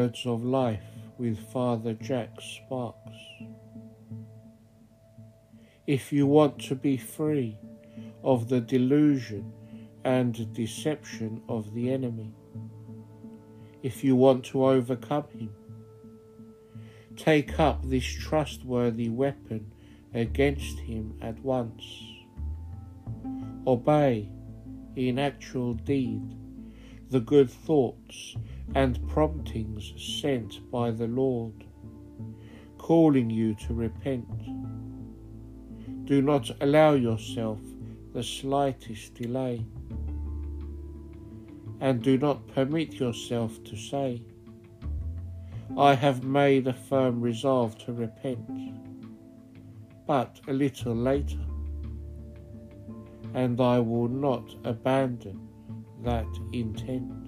Words of Life with Father Jack Sparks. If you want to be free of the delusion and deception of the enemy, if you want to overcome him, take up this trustworthy weapon against him at once. Obey in actual deed the good thoughts and promptings sent by the Lord, calling you to repent. Do not allow yourself the slightest delay, and do not permit yourself to say, I have made a firm resolve to repent, but a little later, and I will not abandon that intent.